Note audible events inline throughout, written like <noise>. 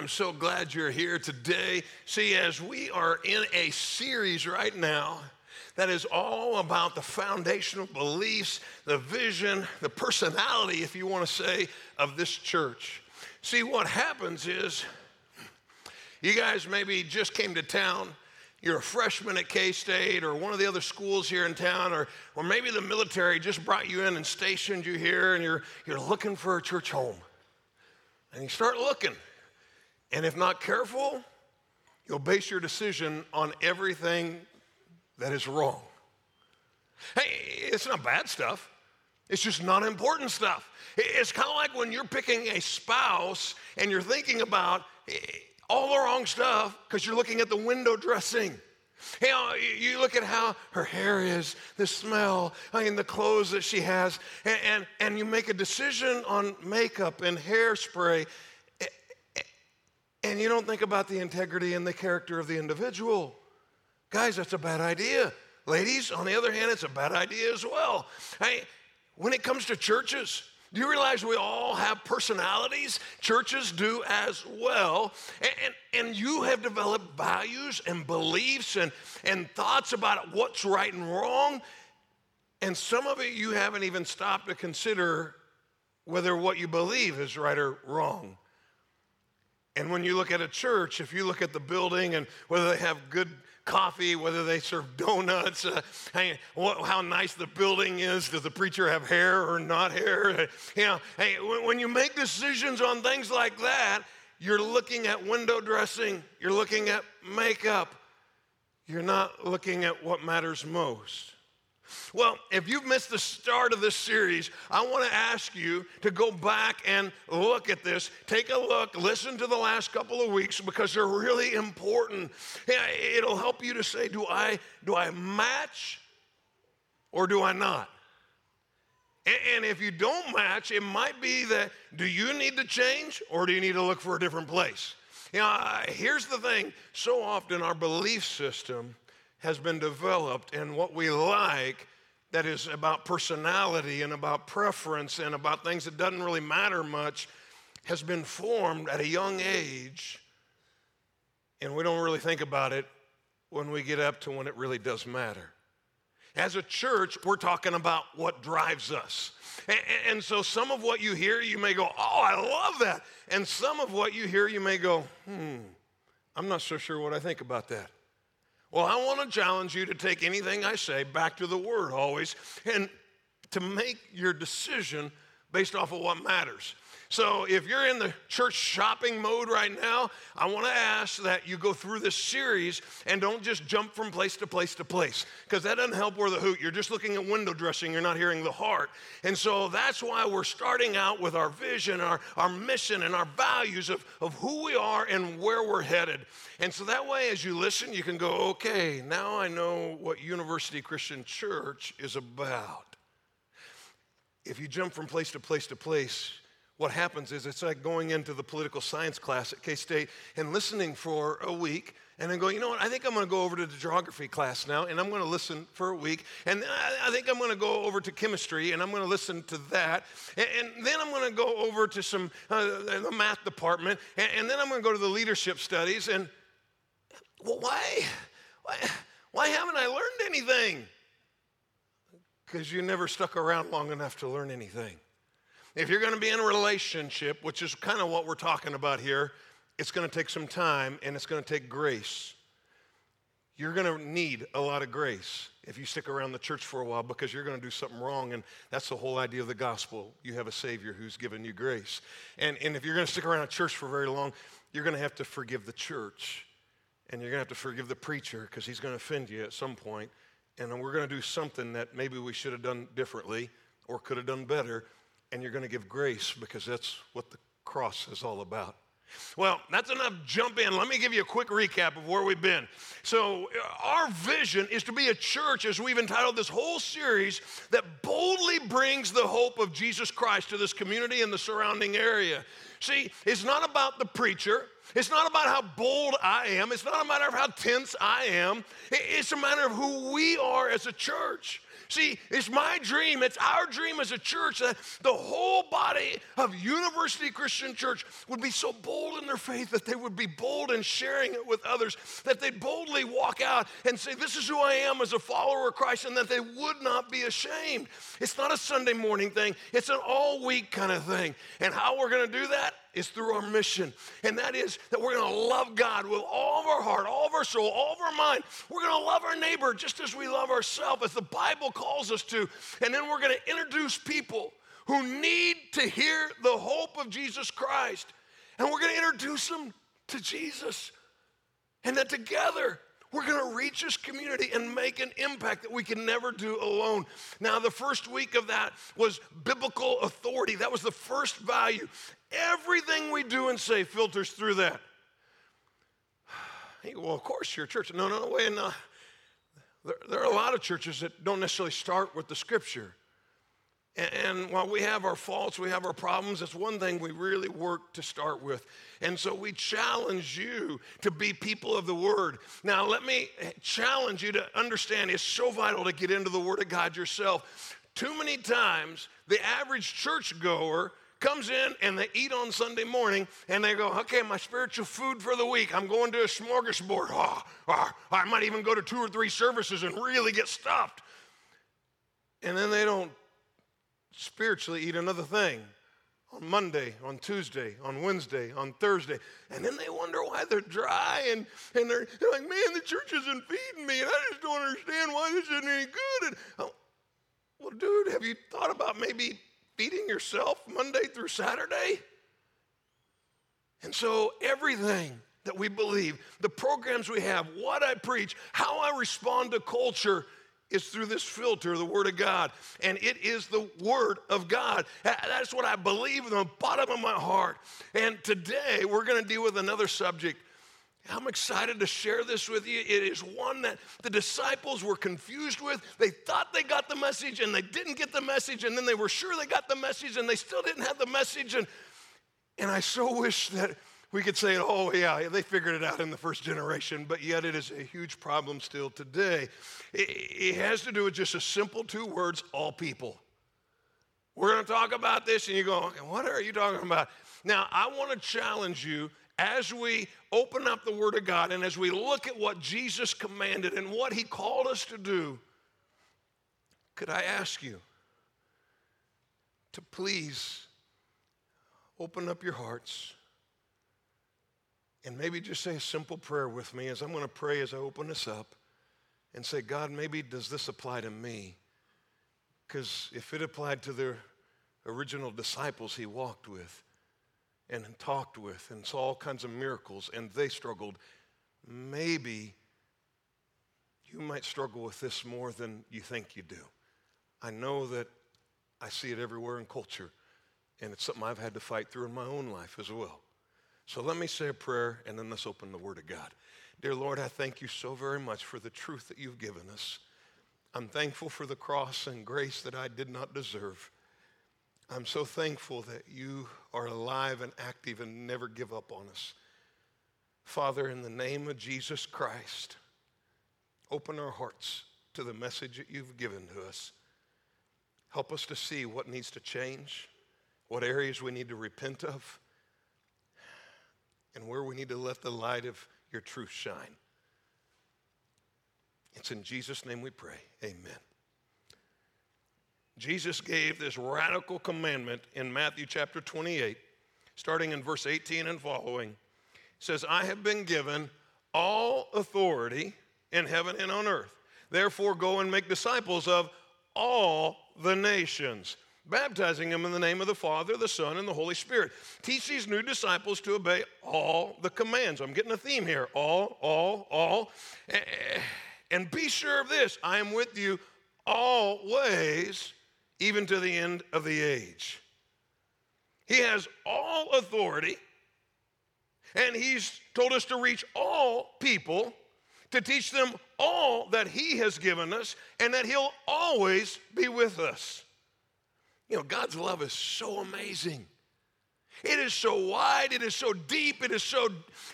I'm so glad you're here today. See, as we are in a series right now that is all about the foundational beliefs, the vision, the personality, if you want to say, of this church. See, what happens is you guys maybe just came to town. You're a freshman at K State or one of the other schools here in town, or, or maybe the military just brought you in and stationed you here, and you're, you're looking for a church home. And you start looking. And if not careful, you'll base your decision on everything that is wrong. Hey, it's not bad stuff, it's just not important stuff. It's kind of like when you're picking a spouse and you're thinking about eh, all the wrong stuff because you're looking at the window dressing. You, know, you look at how her hair is, the smell, I mean, the clothes that she has, and, and, and you make a decision on makeup and hairspray, and you don't think about the integrity and the character of the individual. Guys, that's a bad idea. Ladies, on the other hand, it's a bad idea as well. Hey, when it comes to churches, do you realize we all have personalities? Churches do as well. And, and, and, you have developed values and beliefs and, and thoughts about what's right and wrong. And some of it you haven't even stopped to consider whether what you believe is right or wrong. And when you look at a church, if you look at the building and whether they have good coffee, whether they serve <laughs> donuts, uh, hey, how nice the building is, does the preacher have hair or not hair? <laughs> You know, hey, when you make decisions on things like that, you're looking at window dressing, you're looking at makeup, you're not looking at what matters most. Well, if you've missed the start of this series, I want to ask you to go back and look at this. Take a look, listen to the last couple of weeks because they're really important. It'll help you to say, do I, do I match or do I not? And if you don't match, it might be that do you need to change or do you need to look for a different place? You know, here's the thing so often our belief system has been developed and what we like that is about personality and about preference and about things that doesn't really matter much has been formed at a young age. And we don't really think about it when we get up to when it really does matter. As a church we're talking about what drives us. And, so some of what you hear you may go oh i love that. And some of what you hear you may go hmm i'm not so sure what i think about that well, I want to challenge you to take anything I say back to the Word always and to make your decision based off of what matters. So, if you're in the church shopping mode right now, I want to ask that you go through this series and don't just jump from place to place to place, because that doesn't help where the hoot. You're just looking at window dressing, you're not hearing the heart. And so that's why we're starting out with our vision, our, our mission, and our values of, of who we are and where we're headed. And so that way, as you listen, you can go, okay, now I know what University Christian Church is about. If you jump from place to place to place, what happens is it's like going into the political science class at K State and listening for a week and then going, you know what, I think I'm going to go over to the geography class now and I'm going to listen for a week. And I think I'm going to go over to chemistry and I'm going to listen to that. And, then I'm going to go over to some, uh, the math department. And, and then I'm going to go to the leadership studies. And well, why? Why, why haven't I learned anything? Because you never stuck around long enough to learn anything. If you're going to be in a relationship, which is kind of what we're talking about here, it's going to take some time and it's going to take grace. You're going to need a lot of grace if you stick around the church for a while because you're going to do something wrong. And that's the whole idea of the gospel. You have a Savior who's given you grace. And, and if you're going to stick around a church for very long, you're going to have to forgive the church. And you're going to have to forgive the preacher because he's going to offend you at some point. And we're going to do something that maybe we should have done differently or could have done better and you're going to give grace because that's what the cross is all about. Well, that's enough jump in. Let me give you a quick recap of where we've been. So, uh, our vision is to be a church, as we've entitled this whole series, that boldly brings the hope of Jesus Christ to this community and the surrounding area. See, it's not about the preacher, It's not about how bold I am. It's not a matter of how tense I am. It's a matter of who we are as a church. See, it's my dream, it's our dream as a church that the whole body of University Christian Church would be so bold in their faith that they would be bold in sharing it with others, that they'd boldly walk out and say, This is who I am as a follower of Christ, and that they would not be ashamed. It's not a Sunday morning thing, it's an all week kind of thing. And how we're going to do that? Is through our mission. And that is that we're going to love God with all of our heart, all of our soul, all of our mind. We're going to love our neighbor just as we love ourselves, as the Bible calls us to. And then we're going to introduce people who need to hear the hope of Jesus Christ. And we're going to introduce them to Jesus. And that together, we're going to reach this community and make an impact that we can never do alone. Now, the first week of that was biblical authority. That was the first value. Everything we do and say filters through that. <sighs> well, of course, your church. No, no, no, wait, no. There, there, are a lot of churches that don't necessarily start with the scripture. And, while we have our faults, we have our problems, it's one thing we really work to start with. And so we challenge you to be people of the Word. Now, let me challenge you to understand it's so vital to get into the Word of God yourself. Too many times, the average churchgoer comes in and they eat on Sunday morning and they go, okay, my spiritual food for the week, I'm going to a smorgasbord. Oh, oh, I might even go to two or three services and really get stuffed. And then they don't spiritually eat another thing on Monday, on Tuesday, on Wednesday, on Thursday. And then they wonder why they're dry and, and they're, they're like, man, the church isn't feeding me and I just don't understand why this isn't any good. And, oh, well, dude, have you thought about maybe feeding yourself Monday through Saturday? And so everything that we believe, the programs we have, what I preach, how I respond to culture is through this filter, the Word of God. And it is the Word of God. That's what I believe in the bottom of my heart. And today we're going to deal with another subject I'm excited to share this with you. It is one that the disciples were confused with. They thought they got the message and they didn't get the message, and then they were sure they got the message and they still didn't have the message. And, and I so wish that we could say, oh, yeah, they figured it out in the first generation, but yet it is a huge problem still today. It, it has to do with just a simple two words all people. We're going to talk about this, and you go, okay, what are you talking about? Now, I want to challenge you as we open up the Word of God and as we look at what Jesus commanded and what He called us to do, could I ask you to please open up your hearts and maybe just say a simple prayer with me as I'm going to pray as I open this up and say, God, maybe does this apply to me? Because if it applied to the original disciples he walked with, and talked with and saw all kinds of miracles and they struggled, maybe you might struggle with this more than you think you do. I know that I see it everywhere in culture, and it's something I've had to fight through in my own life as well. So let me say a prayer and then let's open the Word of God. Dear Lord, I thank you so very much for the truth that you've given us. I'm thankful for the cross and grace that I did not deserve. I'm so thankful that you are alive and active and never give up on us. Father, in the name of Jesus Christ, open our hearts to the message that you've given to us. Help us to see what needs to change, what areas we need to repent of, need to let the light of your truth shine. It's in Jesus' name we pray. Amen. Jesus gave this radical commandment in Matthew chapter 28, starting in verse 18 and following. It says, I have been given all authority in heaven and on earth. Therefore, go and make disciples of all the nations, baptizing them in the name of the Father, the Son, and the Holy Spirit. Teach these new disciples to obey all the commands. I'm getting a theme here all, all, all. And be sure of this I am with you always even to the end of the age. He has all authority, and He's told us to reach all people, to teach them all that He has given us, and that He'll always be with us. You know, God's love is so amazing. It is so wide, it is so deep, it is so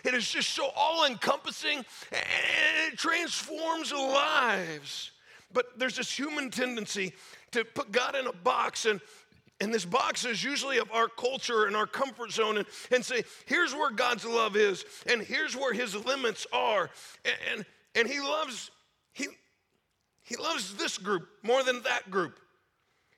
it is just so all-encompassing, and it transforms lives. But there's this human tendency to put God in a box and and this box is usually of our culture and our comfort zone and, and say, here's where God's love is, and here's where his limits are. And, and, and he loves, he, he loves this group more than that group.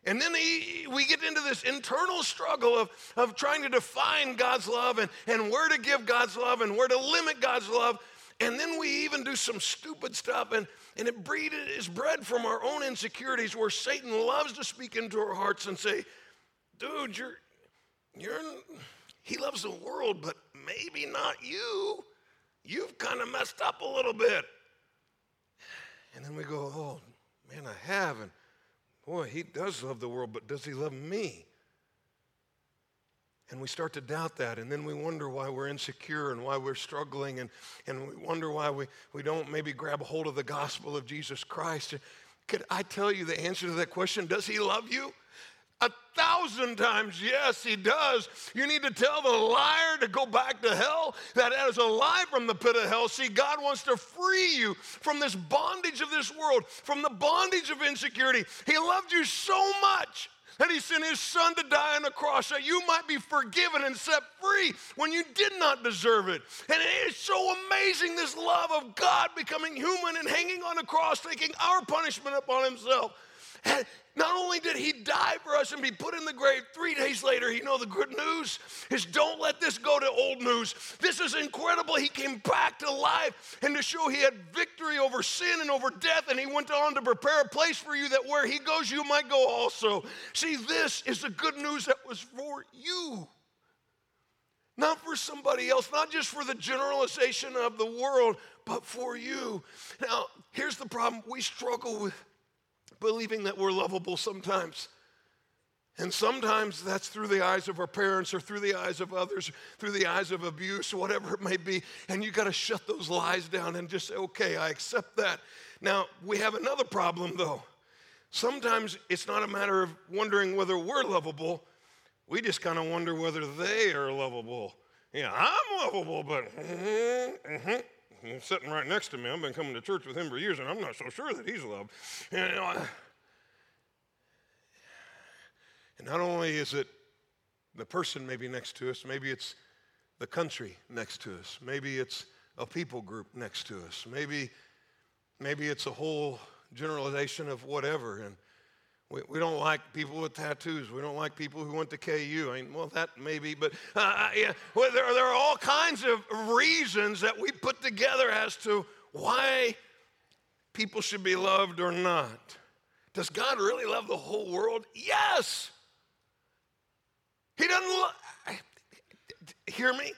And then he, we get into this internal struggle of, of trying to define God's love and, and where to give God's love and where to limit God's love. And then we even do some stupid stuff, and, and it breed, is bred from our own insecurities where Satan loves to speak into our hearts and say, dude, you're, you're, he loves the world, but maybe not you. You've kind of messed up a little bit. And then we go, oh, man, I have. And boy, he does love the world, but does he love me? And we start to doubt that, and then we wonder why we're insecure and why we're struggling, and, and we wonder why we, we don't maybe grab a hold of the gospel of Jesus Christ. Could I tell you the answer to that question? Does he love you? A thousand times, yes, he does. You need to tell the liar to go back to hell. That is a lie from the pit of hell. See, God wants to free you from this bondage of this world, from the bondage of insecurity. He loved you so much that he sent his son to die on the cross that you might be forgiven and set free when you did not deserve it. And it is so amazing this love of God becoming human and hanging on the cross, taking our punishment upon himself. Not only did he die for us and be put in the grave, three days later, you know the good news is don't let this go to old news. This is incredible. He came back to life and to show he had victory over sin and over death, and he went on to prepare a place for you that where he goes, you might go also. See, this is the good news that was for you. Not for somebody else, not just for the generalization of the world, but for you. Now, here's the problem we struggle with believing that we're lovable sometimes. And sometimes that's through the eyes of our parents or through the eyes of others, through the eyes of abuse, whatever it may be. And you got to shut those lies down and just say, okay, I accept that. Now, we have another problem though. Sometimes it's not a matter of wondering whether we're lovable, we just kind of wonder whether they are lovable. Yeah, I'm lovable, but. Mm-hmm, mm-hmm. Sitting right next to me. I've been coming to church with him for years, and I'm not so sure that he's loved. And, you know, and not only is it the person maybe next to us, maybe it's the country next to us, maybe it's a people group next to us, maybe, maybe it's a whole generalization of whatever. And we, we don't like people with tattoos. We don't like people who went to KU. I mean, well, that maybe, but uh, uh, yeah, well, there, there are all kinds of reasons that we put together as to why people should be loved or not. Does God really love the whole world? Yes. He doesn't love. Hear me?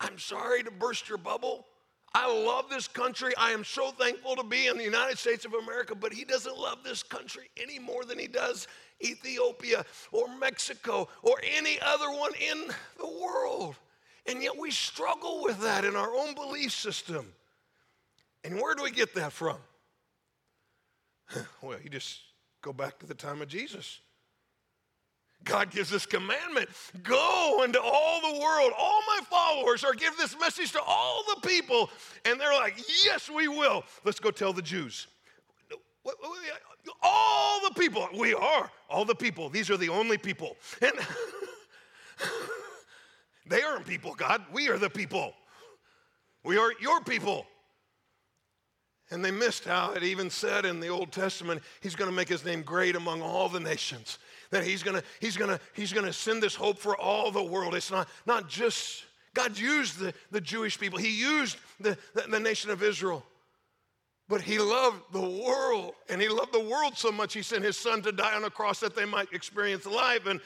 I'm sorry to burst your bubble. I love this country. I am so thankful to be in the United States of America, but he doesn't love this country any more than he does Ethiopia or Mexico or any other one in the world. And yet we struggle with that in our own belief system. And where do we get that from? <laughs> Well, you just go back to the time of Jesus. God gives this commandment go into all the world. All my followers are give this message to all the people. And they're like, yes, we will. Let's go tell the Jews. All the people, we are all the people. These are the only people. And <laughs> they aren't people, God. We are the people. We are your people. And they missed how it even said in the Old Testament, He's going to make His name great among all the nations that he's gonna, he's gonna, he's gonna send this hope for all the world. It's not, not just, God used the, the Jewish people, he used the, the, the nation of Israel. But he loved the world, and he loved the world so much, he sent his son to die on a cross that they might experience life. And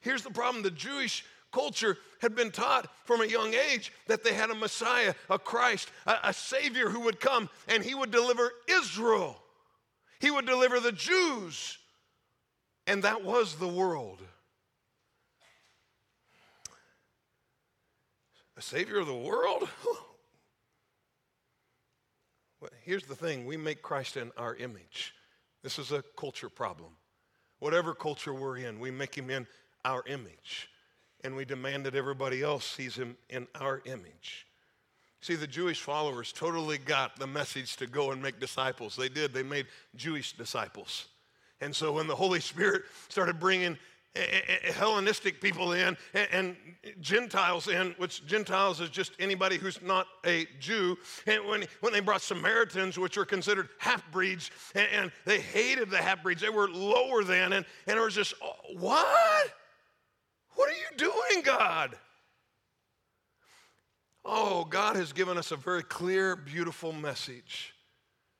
here's the problem the Jewish culture had been taught from a young age that they had a Messiah, a Christ, a, a Savior who would come and he would deliver Israel. He would deliver the Jews and that was the world. A savior of the world? <laughs> well, here's the thing we make Christ in our image. This is a culture problem. Whatever culture we're in, we make him in our image. and we demand that everybody else sees him in our image. See, the Jewish followers totally got the message to go and make disciples. They did, they made Jewish disciples. And so when the Holy Spirit started bringing Hellenistic people in and Gentiles in, which Gentiles is just anybody who's not a Jew. And when, when they brought Samaritans, which were considered half breeds, and, and, they hated the half breeds, they were lower than, and, and it was just, oh, what? What are you doing, God? Oh, God has given us a very clear, beautiful message.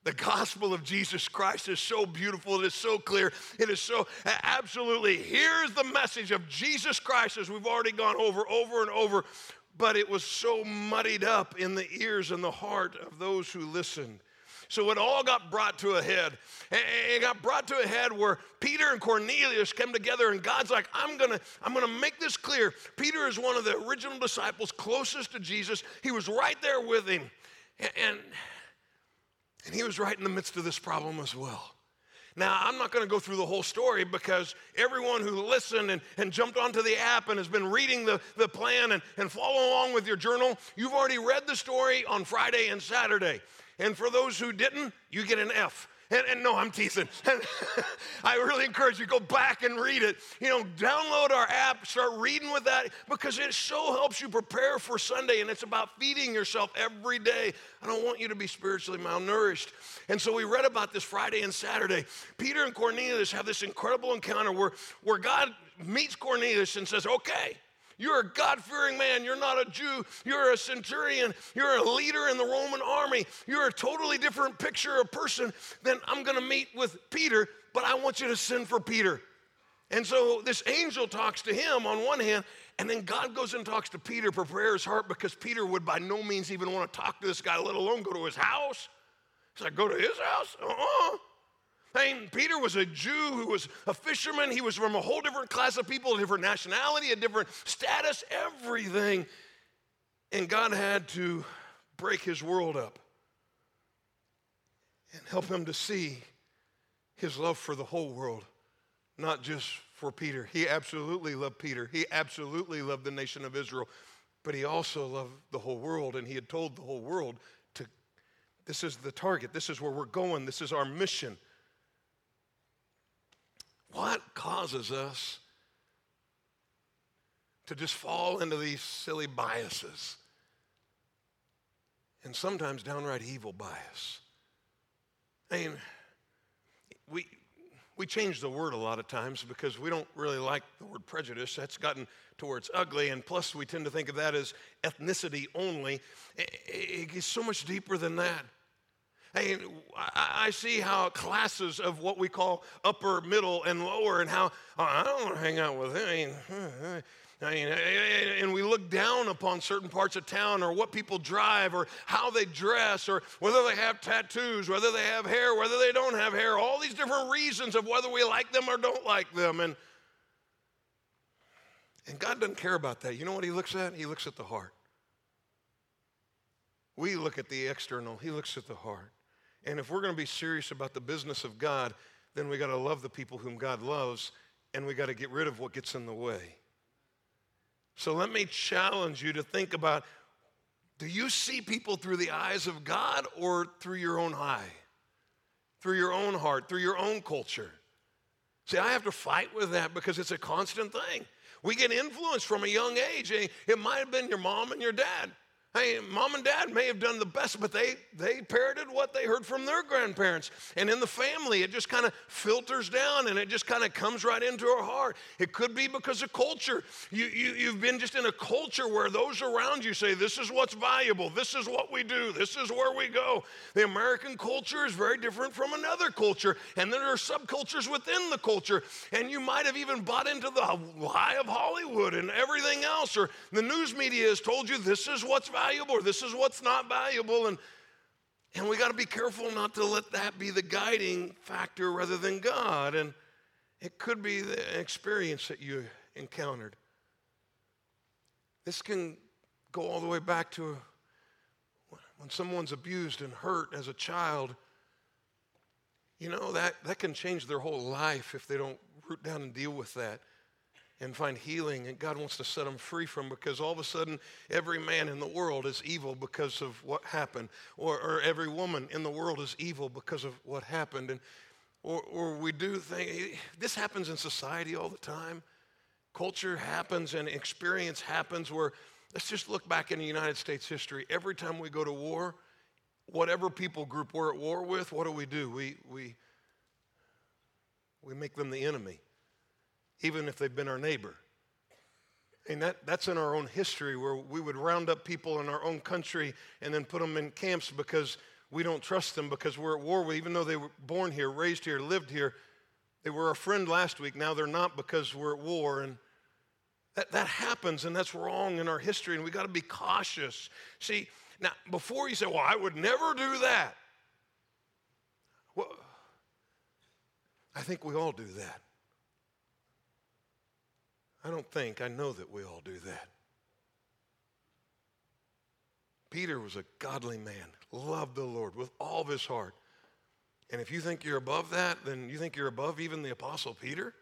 The gospel of Jesus Christ is so beautiful. It is so clear. It is so absolutely. Here's the message of Jesus Christ as we've already gone over, over and over. But it was so muddied up in the ears and the heart of those who listened. So it all got brought to a head. And it got brought to a head where Peter and Cornelius came together, and God's like, I'm gonna, I'm gonna make this clear. Peter is one of the original disciples closest to Jesus. He was right there with him. And and he was right in the midst of this problem as well. Now, I'm not going to go through the whole story because everyone who listened and, and jumped onto the app and has been reading the, the plan and, and follow along with your journal, you've already read the story on Friday and Saturday. And for those who didn't, you get an F and, and no, I'm teasing. <laughs> I really encourage you go back and read it. You know, download our app, start reading with that because it so helps you prepare for Sunday. And it's about feeding yourself every day. I don't want you to be spiritually malnourished. And so we read about this Friday and Saturday. Peter and Cornelius have this incredible encounter where, where God meets Cornelius and says, Okay, you're a God fearing man. You're not a Jew. You're a centurion. You're a leader in the Roman army. You're a totally different picture of person than I'm going to meet with Peter, but I want you to send for Peter. And so this angel talks to him on one hand, and then God goes and talks to Peter, prepare his heart, because Peter would by no means even want to talk to this guy, let alone go to his house. He's like, go to his house? Uh-uh. I mean, Peter was a Jew who was a fisherman. He was from a whole different class of people, a different nationality, a different status, everything. And God had to break his world up and help him to see his love for the whole world, not just for Peter. He absolutely loved Peter. He absolutely loved the nation of Israel, but he also loved the whole world, and he had told the whole world to this is the target, this is where we're going, this is our mission. What causes us to just fall into these silly biases? And sometimes downright evil bias. I mean, we, we change the word a lot of times because we don't really like the word prejudice. That's gotten to where it's ugly, and plus we tend to think of that as ethnicity only. It's so much deeper than that. I, I see how classes of what we call upper, middle, and lower, and how oh, I don't want to hang out with him. I mean, <laughs> I mean, and we look down upon certain parts of town or what people drive or how they dress or whether they have tattoos, whether they have hair, whether they don't have hair, all these different reasons of whether we like them or don't like them. And, and God doesn't care about that. You know what He looks at? He looks at the heart. We look at the external, He looks at the heart. And if we're going to be serious about the business of God, then we got to love the people whom God loves and we got to get rid of what gets in the way. So let me challenge you to think about do you see people through the eyes of God or through your own eye? Through your own heart, through your own culture? See, I have to fight with that because it's a constant thing. We get influenced from a young age. It might have been your mom and your dad. Hey, mom and dad may have done the best, but they, they parroted what they heard from their grandparents. And in the family, it just kind of filters down and it just kind of comes right into our heart. It could be because of culture. You, you, you've been just in a culture where those around you say, This is what's valuable, this is what we do, this is where we go. The American culture is very different from another culture, and there are subcultures within the culture. And you might have even bought into the lie of Hollywood and everything else, or the news media has told you this is what's valuable valuable or this is what's not valuable. And, and we got to be careful not to let that be the guiding factor rather than God. And it could be the experience that you encountered. This can go all the way back to when someone's abused and hurt as a child. You know, that, that can change their whole life if they don't root down and deal with that. And find healing, and God wants to set them free from because all of a sudden every man in the world is evil because of what happened, or, or every woman in the world is evil because of what happened. And, or, or we do things, eh, this happens in society all the time. Culture happens and experience happens where, let's just look back in the United States history. Every time we go to war, whatever people group we're at war with, what do we do? We, we, we make them the enemy even if they've been our neighbor. And that, that's in our own history where we would round up people in our own country and then put them in camps because we don't trust them because we're at war with, even though they were born here, raised here, lived here. They were our friend last week. Now they're not because we're at war. And that, that happens, and that's wrong in our history, and we got to be cautious. See, now, before you say, well, I would never do that. Well, I think we all do that. I don't think, I know that we all do that. Peter was a godly man, loved the Lord with all of his heart. And if you think you're above that, then you think you're above even the Apostle Peter?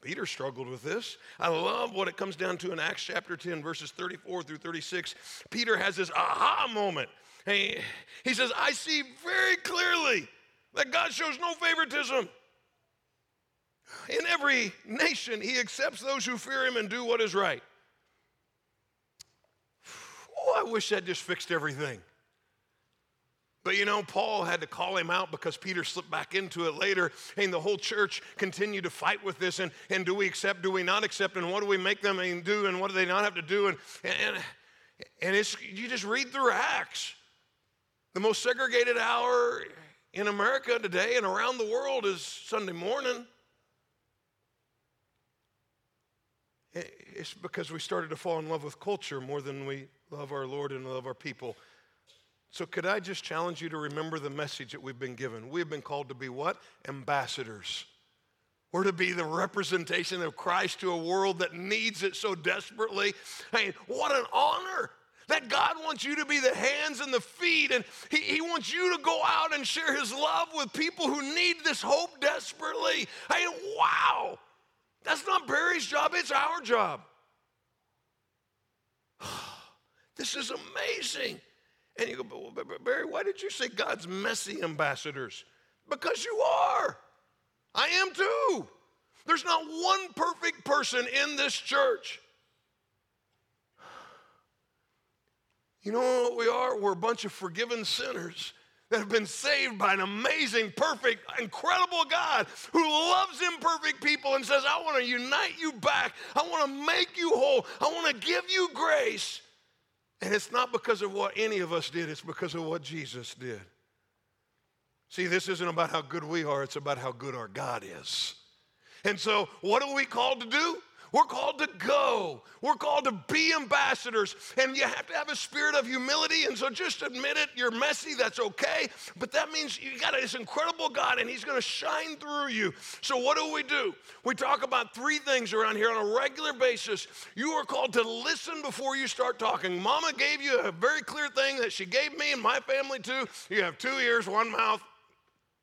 Peter struggled with this. I love what it comes down to in Acts chapter 10, verses 34 through 36. Peter has this aha moment. He, he says, I see very clearly that God shows no favoritism. In every nation, he accepts those who fear him and do what is right. Oh, I wish that just fixed everything. But you know, Paul had to call him out because Peter slipped back into it later, and the whole church continued to fight with this. And, and do we accept, do we not accept, and what do we make them do, and what do they not have to do? And, and, and it's, you just read through Acts. The most segregated hour in America today and around the world is Sunday morning. It's because we started to fall in love with culture more than we love our Lord and love our people. So, could I just challenge you to remember the message that we've been given? We've been called to be what? Ambassadors. We're to be the representation of Christ to a world that needs it so desperately. Hey, what an honor that God wants you to be the hands and the feet, and he, he, wants you to go out and share His love with people who need this hope desperately. Hey, wow. That's not Barry's job, it's our job. <sighs> this is amazing. And you go, Barry, why did you say God's messy ambassadors? Because you are. I am too. There's not one perfect person in this church. You know what we are? We're a bunch of forgiven sinners that have been saved by an amazing, perfect, incredible God who loves imperfect people and says, I want to unite you back. I want to make you whole. I want to give you grace. And it's not because of what any of us did, it's because of what Jesus did. See, this isn't about how good we are, it's about how good our God is. And so, what are we called to do? We're called to go. We're called to be ambassadors. And you have to have a spirit of humility. And so just admit it. You're messy. That's okay. But that means you got this incredible God and He's going to shine through you. So what do we do? We talk about three things around here on a regular basis. You are called to listen before you start talking. Mama gave you a very clear thing that she gave me and my family too. You have two ears, one mouth.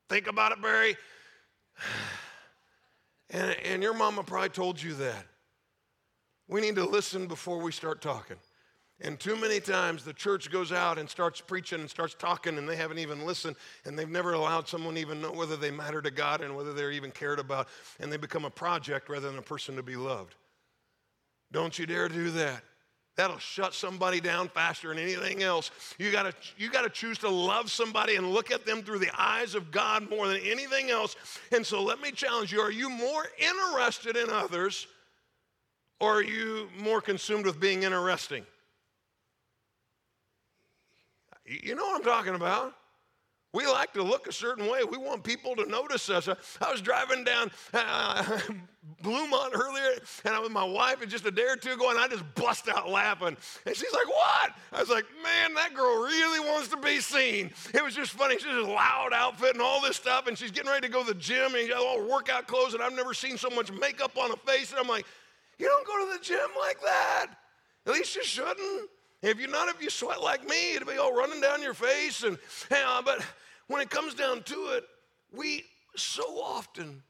Think about it, Barry. <sighs> And, and your mama probably told you that. We need to listen before we start talking. And too many times the church goes out and starts preaching and starts talking, and they haven't even listened, and they've never allowed someone even know whether they matter to God and whether they're even cared about, and they become a project rather than a person to be loved. Don't you dare do that. That'll shut somebody down faster than anything else. You gotta, you gotta choose to love somebody and look at them through the eyes of God more than anything else. And so let me challenge you are you more interested in others? Or are you more consumed with being interesting? You know what I'm talking about. We like to look a certain way. We want people to notice us. I was driving down uh, <laughs> Bluemont earlier, and I was with my wife, and just a day or two ago, and I just bust out laughing. And she's like, "What?" I was like, "Man, that girl really wants to be seen." It was just funny. She's just loud outfit and all this stuff, and she's getting ready to go to the gym and got all workout clothes, and I've never seen so much makeup on a face. And I'm like, you don't go to the gym like that. At least you shouldn't. If you're not, if you sweat like me, it'll be all running down your face. And uh, but when it comes down to it, we so often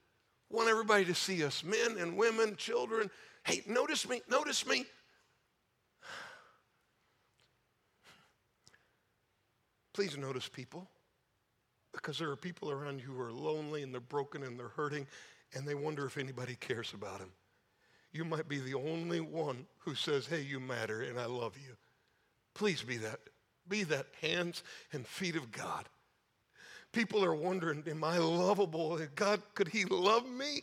want everybody to see us men and women, children. Hey, notice me, notice me. Please notice people because there are people around you who are lonely and they're broken and they're hurting and they wonder if anybody cares about them. You might be the only one who says, Hey, you matter and I love you. Please be that. Be that hands and feet of God. People are wondering, Am I lovable? God, could He love me?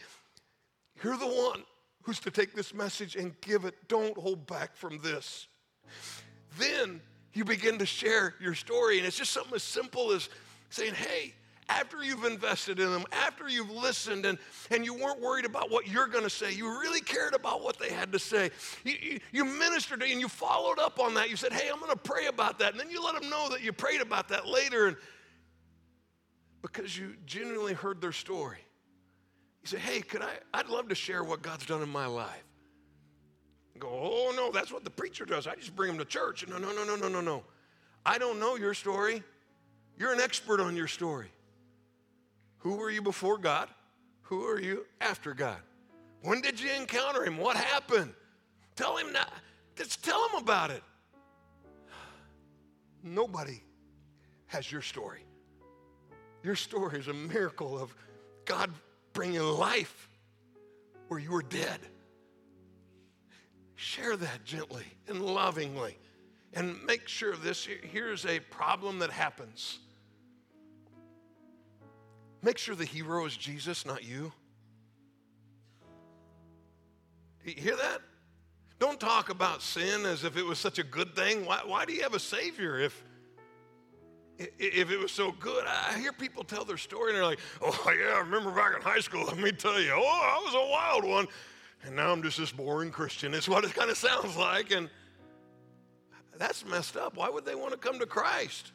You're the one who's to take this message and give it. Don't hold back from this. Then you begin to share your story, and it's just something as simple as saying, Hey, after you've invested in them, after you've listened and, and you weren't worried about what you're going to say, you really cared about what they had to say. You, you, you ministered and you followed up on that. You said, Hey, I'm going to pray about that. And then you let them know that you prayed about that later. And because you genuinely heard their story, you say, Hey, could I? I'd love to share what God's done in my life. go, Oh, no, that's what the preacher does. I just bring them to church. No, no, no, no, no, no, no. I don't know your story. You're an expert on your story. Who were you before God? Who are you after God? When did you encounter him? What happened? Tell him now. Just tell him about it. Nobody has your story. Your story is a miracle of God bringing life where you were dead. Share that gently and lovingly. And make sure this here's a problem that happens Make sure the hero is Jesus, not you. you hear that? Don't talk about sin as if it was such a good thing. Why, why do you have a Savior if, if it was so good? I hear people tell their story and they're like, oh, <laughs> yeah, I remember back in high school, <laughs> let me tell you, oh, I was a wild one. And now I'm just this boring Christian. It's what it kind of <laughs> sounds like. And that's messed up. Why would they want to come to Christ?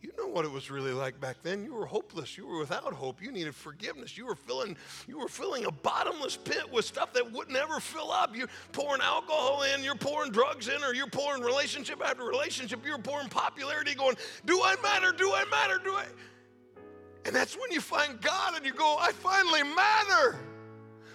You know what it was really like back then. You were hopeless. You were without hope. You needed forgiveness. You were filling, you were filling a bottomless pit with stuff that would never fill up. You're pouring alcohol in, you're pouring drugs in, or you're pouring relationship after relationship. You're pouring popularity, going, Do I matter? Do I matter? Do I? And that's when you find God and you go, I finally matter.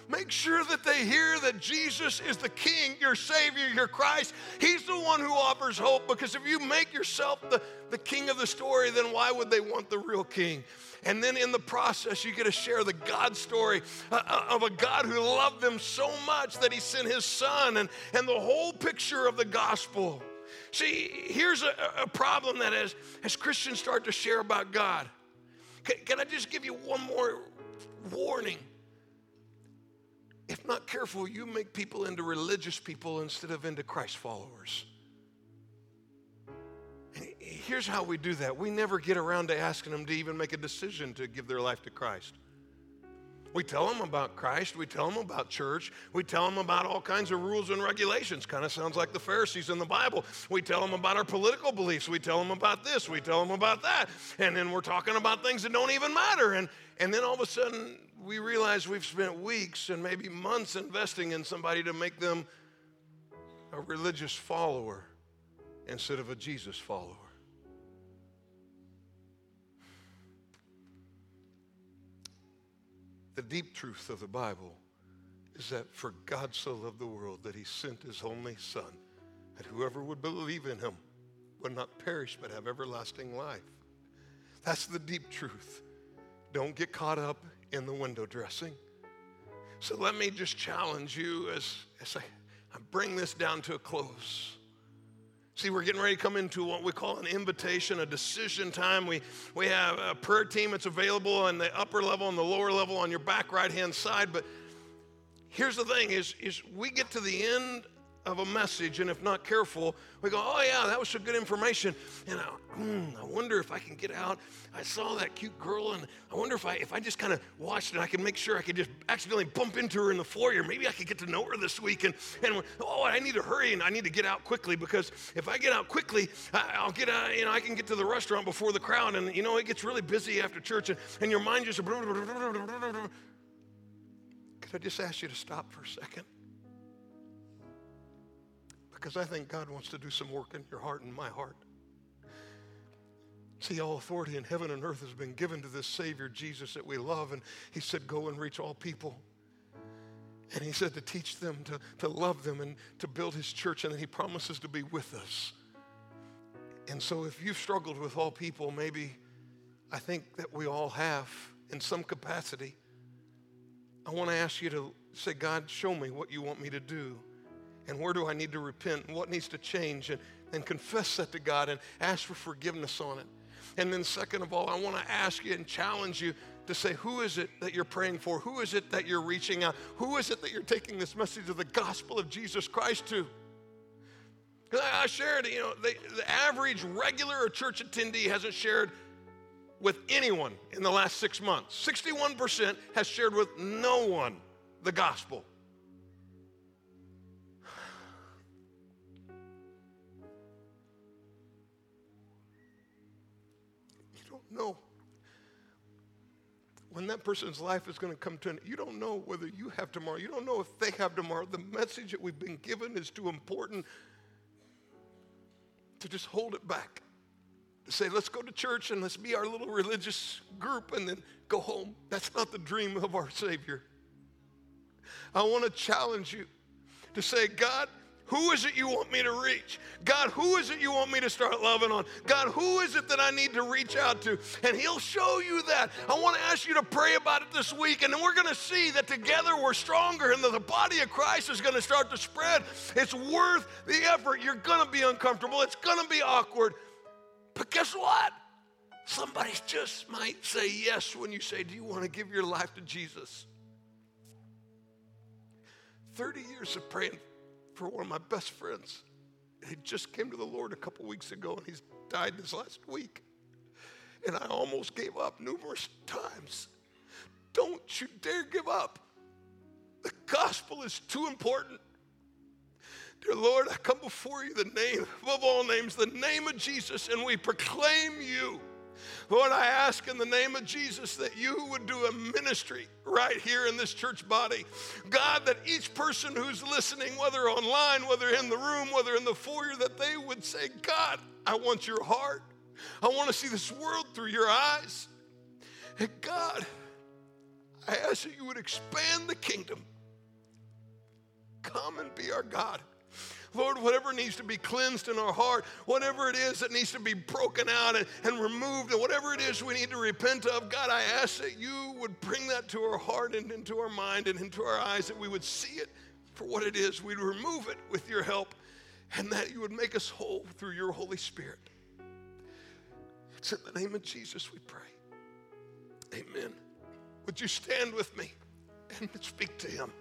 Make sure that they hear that Jesus is the King, your Savior, your Christ. He's the one who offers hope because if you make yourself the, the King of the story, then why would they want the real King? And then in the process, you get to share the God story uh, uh, of a God who loved them so much that He sent His Son and, and the whole picture of the gospel. See, here's a, a problem that as, as Christians start to share about God, can, can I just give you one more warning? If not careful, you make people into religious people instead of into Christ followers. Here's how we do that we never get around to asking them to even make a decision to give their life to Christ. We tell them about Christ. We tell them about church. We tell them about all kinds of rules and regulations. Kind of sounds like the Pharisees in the Bible. We tell them about our political beliefs. We tell them about this. We tell them about that. And then we're talking about things that don't even matter. And, and then all of a sudden, we realize we've spent weeks and maybe months investing in somebody to make them a religious follower instead of a Jesus follower. The deep truth of the Bible is that for God so loved the world that he sent his only Son, that whoever would believe in him would not perish but have everlasting life. That's the deep truth. Don't get caught up in the window dressing. So let me just challenge you as, as I, I bring this down to a close. See, we're getting ready to come into what we call an invitation, a decision time. We, we have a prayer team that's available on the upper level and the lower level on your back right hand side. But here's the thing is, is we get to the end of a message, and if not careful, we go, oh yeah, that was some good information. And I, mm, I wonder if I can get out. I saw that cute girl, and I wonder if I if I just kind of watched it, I can make sure I could just accidentally bump into her in the foyer. Maybe I could get to know her this week. And and oh, I need to hurry and I need to get out quickly because if I get out quickly, I, will get out. You know, I can get to the restaurant before the crowd, and you know it gets really busy after church, and, and your mind just. <laughs> Could I just ask you to stop for a second? Because I think God wants to do some work in your heart and my heart. See, all authority in heaven and earth has been given to this Savior, Jesus, that we love. And He said, Go and reach all people. And He said to teach them, to, to love them, and to build His church. And then He promises to be with us. And so, if you've struggled with all people, maybe I think that we all have in some capacity. I want to ask you to say, God, show me what you want me to do. And where do I need to repent? And what needs to change? And, and confess that to God and ask for forgiveness on it. And then, second of all, I want to ask you and challenge you to say, who is it that you're praying for? Who is it that you're reaching out? Who is it that you're taking this message of the gospel of Jesus Christ to? I shared, you know, the, the average regular church attendee hasn't shared with anyone in the last six months. 61% has shared with no one the gospel. Know when that person's life is going to come to an end, you don't know whether you have tomorrow. You don't know if they have tomorrow. The message that we've been given is too important to just hold it back. To say let's go to church and let's be our little religious group and then go home. That's not the dream of our savior. I want to challenge you to say god who is it you want me to reach? God, who is it you want me to start loving on? God, who is it that I need to reach out to? And He'll show you that. I want to ask you to pray about it this week, and then we're going to see that together we're stronger and that the body of Christ is going to start to spread. It's worth the effort. You're going to be uncomfortable, it's going to be awkward. But guess what? Somebody just might say yes when you say, Do you want to give your life to Jesus? 30 years of praying for one of my best friends. He just came to the Lord a couple weeks ago and he's died this last week. And I almost gave up numerous times. Don't you dare give up. The gospel is too important. Dear Lord, I come before you the name above all names, the name of Jesus, and we proclaim you. Lord, I ask in the name of Jesus that you would do a ministry right here in this church body. God, that each person who's listening, whether online, whether in the room, whether in the foyer, that they would say, God, I want your heart. I want to see this world through your eyes. And God, I ask that you would expand the kingdom. Come and be our God. Lord, whatever needs to be cleansed in our heart, whatever it is that needs to be broken out and, and removed, and whatever it is we need to repent of, God, I ask that you would bring that to our heart and into our mind and into our eyes, that we would see it for what it is. We'd remove it with your help, and that you would make us whole through your Holy Spirit. It's in the name of Jesus we pray. Amen. Would you stand with me and speak to him?